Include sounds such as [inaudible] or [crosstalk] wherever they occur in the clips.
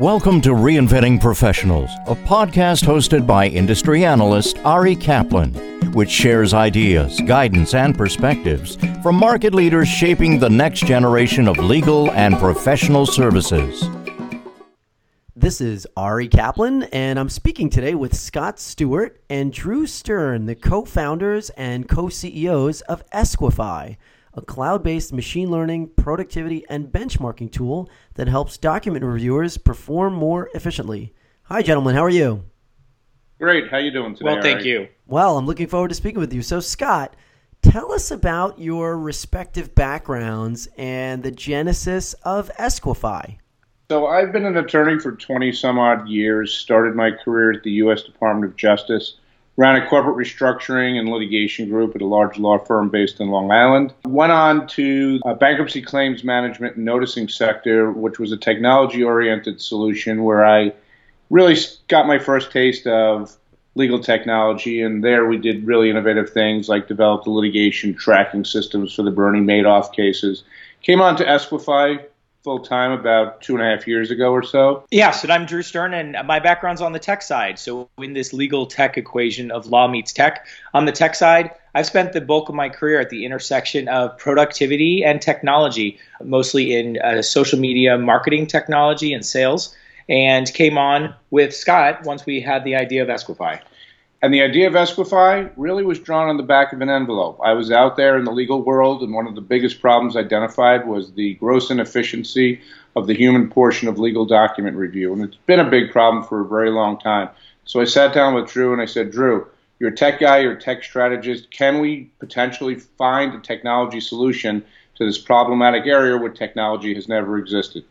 Welcome to Reinventing Professionals, a podcast hosted by industry analyst Ari Kaplan, which shares ideas, guidance, and perspectives from market leaders shaping the next generation of legal and professional services. This is Ari Kaplan, and I'm speaking today with Scott Stuart and Drew Stern, the co founders and co CEOs of Esquify a cloud based machine learning, productivity, and benchmarking tool that helps document reviewers perform more efficiently. Hi, gentlemen. How are you? Great. How you doing today? Well, thank you. Well, I'm looking forward to speaking with you. So, Scott, tell us about your respective backgrounds and the genesis of Esquify. So, I've been an attorney for 20 some odd years, started my career at the U.S. Department of Justice ran a corporate restructuring and litigation group at a large law firm based in Long Island. Went on to a bankruptcy claims management and noticing sector, which was a technology oriented solution where I really got my first taste of legal technology. And there we did really innovative things like developed the litigation tracking systems for the Bernie Madoff cases. Came on to Esquify full time about two and a half years ago or so. Yes, and I'm Drew Stern, and my background's on the tech side. So, in this legal tech equation of law meets tech, on the tech side, I've spent the bulk of my career at the intersection of productivity and technology, mostly in uh, social media marketing technology and sales, and came on with Scott once we had the idea of Esquify. And the idea of Esquify really was drawn on the back of an envelope. I was out there in the legal world, and one of the biggest problems identified was the gross inefficiency of the human portion of legal document review. And it's been a big problem for a very long time. So I sat down with Drew and I said, Drew, you're a tech guy, you're a tech strategist. Can we potentially find a technology solution to this problematic area where technology has never existed?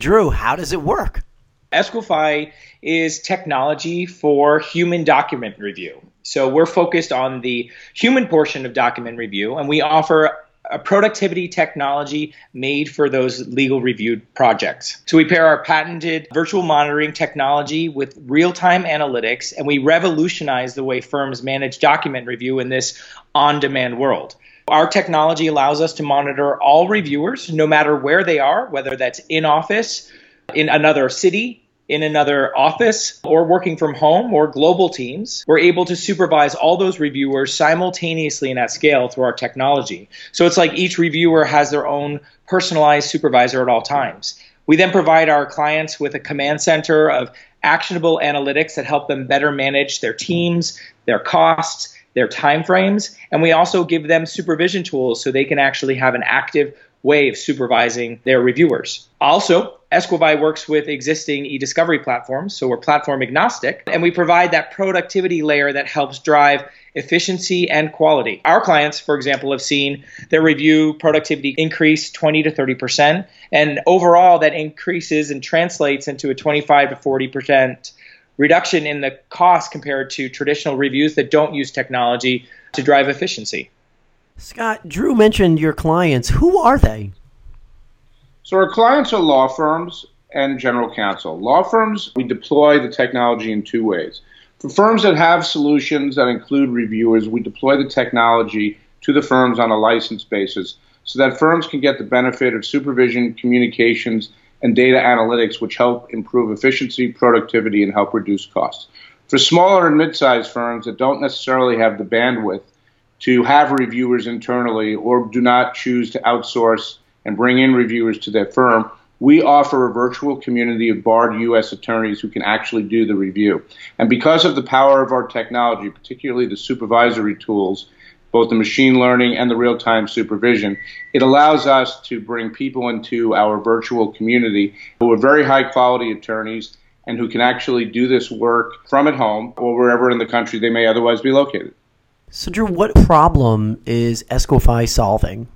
Drew, how does it work? Esquify is technology for human document review. So we're focused on the human portion of document review, and we offer a productivity technology made for those legal reviewed projects. So we pair our patented virtual monitoring technology with real time analytics, and we revolutionize the way firms manage document review in this on demand world. Our technology allows us to monitor all reviewers, no matter where they are, whether that's in office, in another city, in another office or working from home or global teams, we're able to supervise all those reviewers simultaneously and at scale through our technology. So it's like each reviewer has their own personalized supervisor at all times. We then provide our clients with a command center of actionable analytics that help them better manage their teams, their costs, their timeframes, and we also give them supervision tools so they can actually have an active way of supervising their reviewers. Also, Esquify works with existing e-discovery platforms, so we're platform agnostic, and we provide that productivity layer that helps drive efficiency and quality. Our clients, for example, have seen their review productivity increase 20 to 30 percent, and overall that increases and translates into a 25 to 40 percent reduction in the cost compared to traditional reviews that don't use technology to drive efficiency. Scott, Drew mentioned your clients. Who are they? So our clients are law firms and general counsel. Law firms, we deploy the technology in two ways. For firms that have solutions that include reviewers, we deploy the technology to the firms on a license basis so that firms can get the benefit of supervision, communications, and data analytics, which help improve efficiency, productivity, and help reduce costs. For smaller and mid sized firms that don't necessarily have the bandwidth to have reviewers internally or do not choose to outsource and bring in reviewers to their firm, we offer a virtual community of barred U.S. attorneys who can actually do the review. And because of the power of our technology, particularly the supervisory tools, both the machine learning and the real time supervision, it allows us to bring people into our virtual community who are very high quality attorneys and who can actually do this work from at home or wherever in the country they may otherwise be located. So, Drew, what problem is Esquify solving?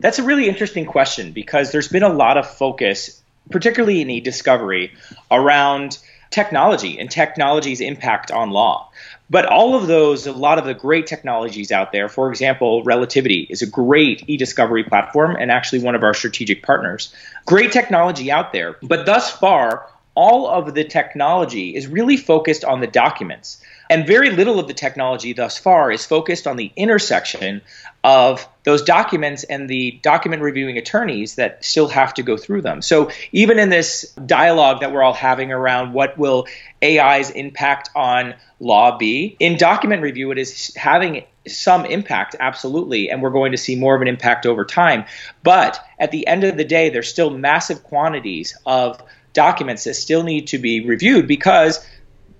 That's a really interesting question because there's been a lot of focus, particularly in e-discovery, around technology and technology's impact on law. But all of those, a lot of the great technologies out there, for example, Relativity is a great e discovery platform and actually one of our strategic partners. Great technology out there. But thus far, all of the technology is really focused on the documents. And very little of the technology thus far is focused on the intersection of those documents and the document reviewing attorneys that still have to go through them. So even in this dialogue that we're all having around what will AI's impact on law be, in document review, it is having some impact, absolutely, and we're going to see more of an impact over time. But at the end of the day, there's still massive quantities of documents that still need to be reviewed because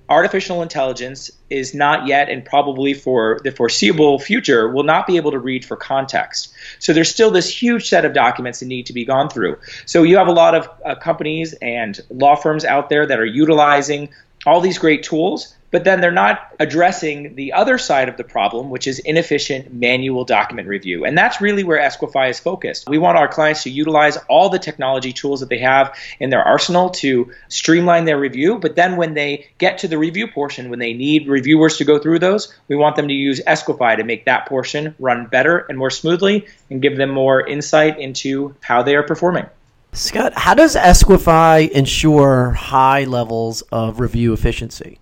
artificial intelligence is not yet and probably for the foreseeable future will not be able to read for context. So there's still this huge set of documents that need to be gone through. So you have a lot of uh, companies and law firms out there that are utilizing all these great tools, but then they're not addressing the other side of the problem, which is inefficient manual document review. And that's really where Esquify is focused. We want our clients to utilize all the technology tools that they have in their arsenal to streamline their review. But then when they get to the review portion, when they need reviewers to go through those, we want them to use Esquify to make that portion run better and more smoothly and give them more insight into how they are performing. Scott, how does Esquify ensure high levels of review efficiency?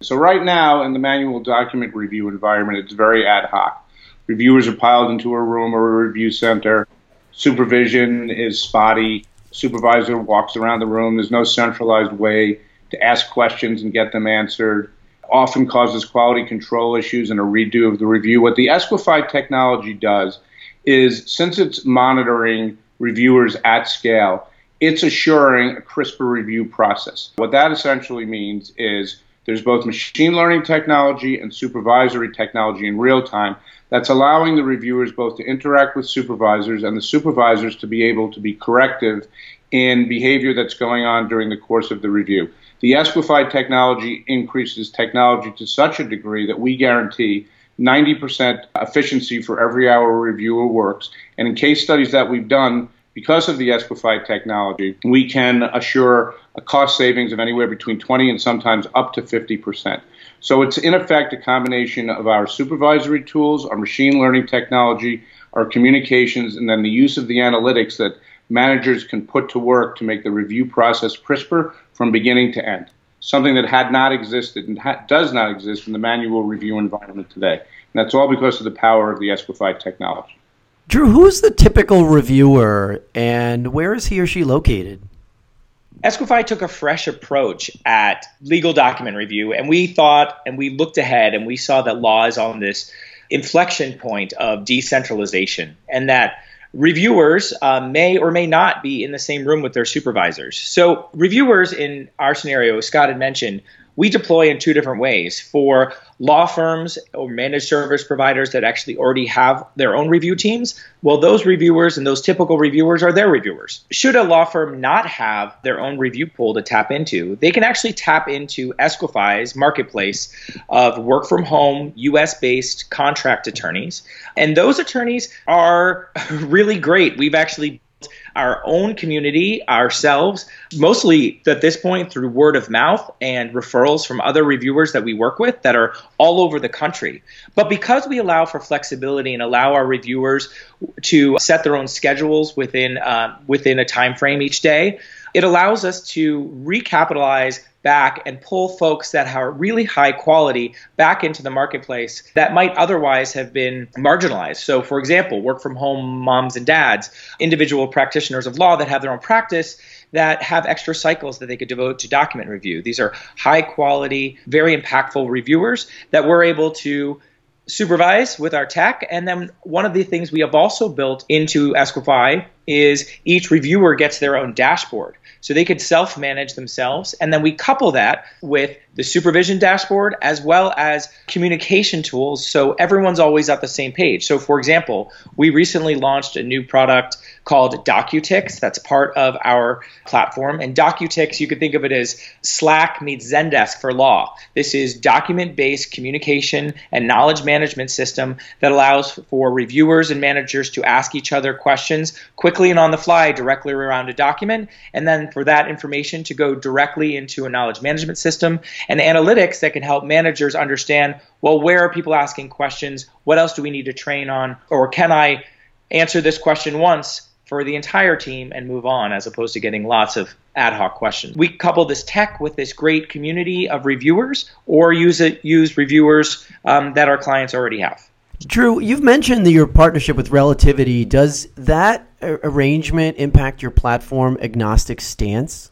So right now in the manual document review environment, it's very ad hoc. Reviewers are piled into a room or a review center. Supervision is spotty. Supervisor walks around the room. There's no centralized way to ask questions and get them answered. Often causes quality control issues and a redo of the review. What the Esquify technology does is, since it's monitoring reviewers at scale, it's assuring a crisper review process. What that essentially means is there's both machine learning technology and supervisory technology in real time that's allowing the reviewers both to interact with supervisors and the supervisors to be able to be corrective in behavior that's going on during the course of the review. The Esquify technology increases technology to such a degree that we guarantee 90% efficiency for every hour a reviewer works. And in case studies that we've done, because of the Esquify technology, we can assure a cost savings of anywhere between 20 and sometimes up to 50%. So it's in effect a combination of our supervisory tools, our machine learning technology, our communications, and then the use of the analytics that managers can put to work to make the review process crisper from beginning to end. Something that had not existed and ha- does not exist in the manual review environment today. And that's all because of the power of the Esquify technology. Drew, who's the typical reviewer and where is he or she located? Esquify took a fresh approach at legal document review, and we thought and we looked ahead and we saw that law is on this inflection point of decentralization and that reviewers uh, may or may not be in the same room with their supervisors. So, reviewers in our scenario, Scott had mentioned, we deploy in two different ways for law firms or managed service providers that actually already have their own review teams. Well, those reviewers and those typical reviewers are their reviewers. Should a law firm not have their own review pool to tap into, they can actually tap into Esquify's marketplace of work from home, US based contract attorneys. And those attorneys are [laughs] really great. We've actually our own community ourselves, mostly at this point through word of mouth and referrals from other reviewers that we work with that are all over the country. But because we allow for flexibility and allow our reviewers to set their own schedules within uh, within a time frame each day, it allows us to recapitalize back and pull folks that are really high quality back into the marketplace that might otherwise have been marginalized. So, for example, work from home moms and dads, individual practitioners of law that have their own practice that have extra cycles that they could devote to document review. These are high quality, very impactful reviewers that we're able to supervise with our tech. And then one of the things we have also built into Esquify is each reviewer gets their own dashboard. So they could self manage themselves. And then we couple that with the supervision dashboard as well as communication tools so everyone's always at the same page. So, for example, we recently launched a new product called DocuTix that's part of our platform. And DocuTix, you could think of it as Slack meets Zendesk for law. This is document based communication and knowledge management system that allows for reviewers and managers to ask each other questions quickly and on the fly directly around a document, and then for that information to go directly into a knowledge management system and analytics that can help managers understand well, where are people asking questions? What else do we need to train on? Or can I answer this question once? for the entire team and move on as opposed to getting lots of ad hoc questions. We couple this tech with this great community of reviewers or use it use reviewers um, that our clients already have. Drew, you've mentioned the, your partnership with Relativity. Does that arrangement impact your platform agnostic stance?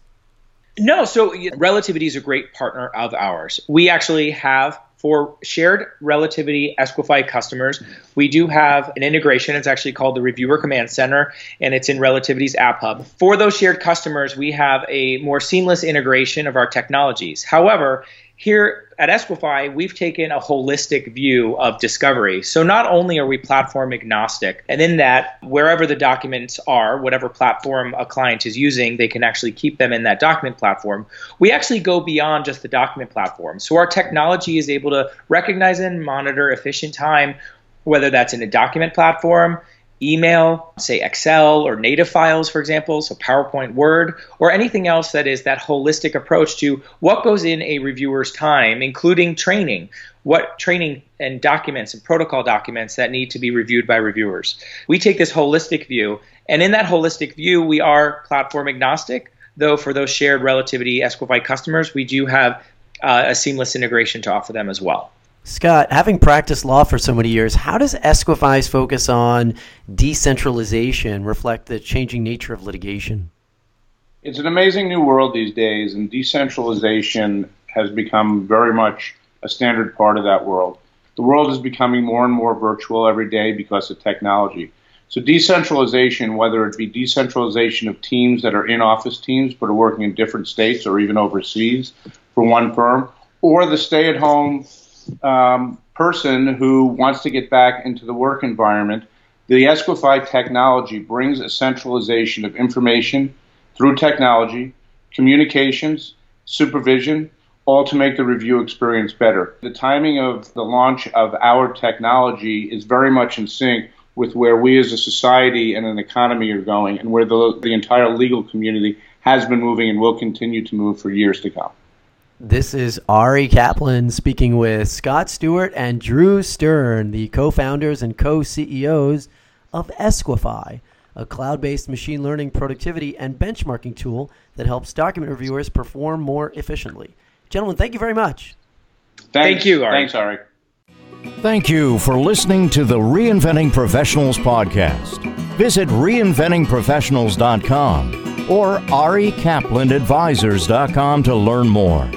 No, so Relativity is a great partner of ours. We actually have for shared relativity Esquify customers, we do have an integration. It's actually called the Reviewer Command Center, and it's in Relativity's App Hub. For those shared customers, we have a more seamless integration of our technologies. However, here at Esquify, we've taken a holistic view of discovery. So not only are we platform agnostic, and in that, wherever the documents are, whatever platform a client is using, they can actually keep them in that document platform. We actually go beyond just the document platform. So our technology is able to recognize and monitor efficient time, whether that's in a document platform, email, say Excel or native files, for example, so PowerPoint, Word, or anything else that is that holistic approach to what goes in a reviewer's time, including training, what training and documents and protocol documents that need to be reviewed by reviewers. We take this holistic view, and in that holistic view, we are platform agnostic, though for those shared relativity Esquify customers, we do have uh, a seamless integration to offer them as well. Scott, having practiced law for so many years, how does Esquify's focus on decentralization reflect the changing nature of litigation? It's an amazing new world these days, and decentralization has become very much a standard part of that world. The world is becoming more and more virtual every day because of technology. So, decentralization, whether it be decentralization of teams that are in office teams but are working in different states or even overseas for one firm, or the stay at home um, person who wants to get back into the work environment, the Esquify technology brings a centralization of information through technology, communications, supervision, all to make the review experience better. The timing of the launch of our technology is very much in sync with where we as a society and an economy are going and where the, the entire legal community has been moving and will continue to move for years to come. This is Ari Kaplan speaking with Scott Stuart and Drew Stern, the co founders and co CEOs of Esquify, a cloud based machine learning productivity and benchmarking tool that helps document reviewers perform more efficiently. Gentlemen, thank you very much. Thanks. Thank you, Ari. Thanks, Ari. Thank you for listening to the Reinventing Professionals podcast. Visit reinventingprofessionals.com or arikaplanadvisors.com to learn more.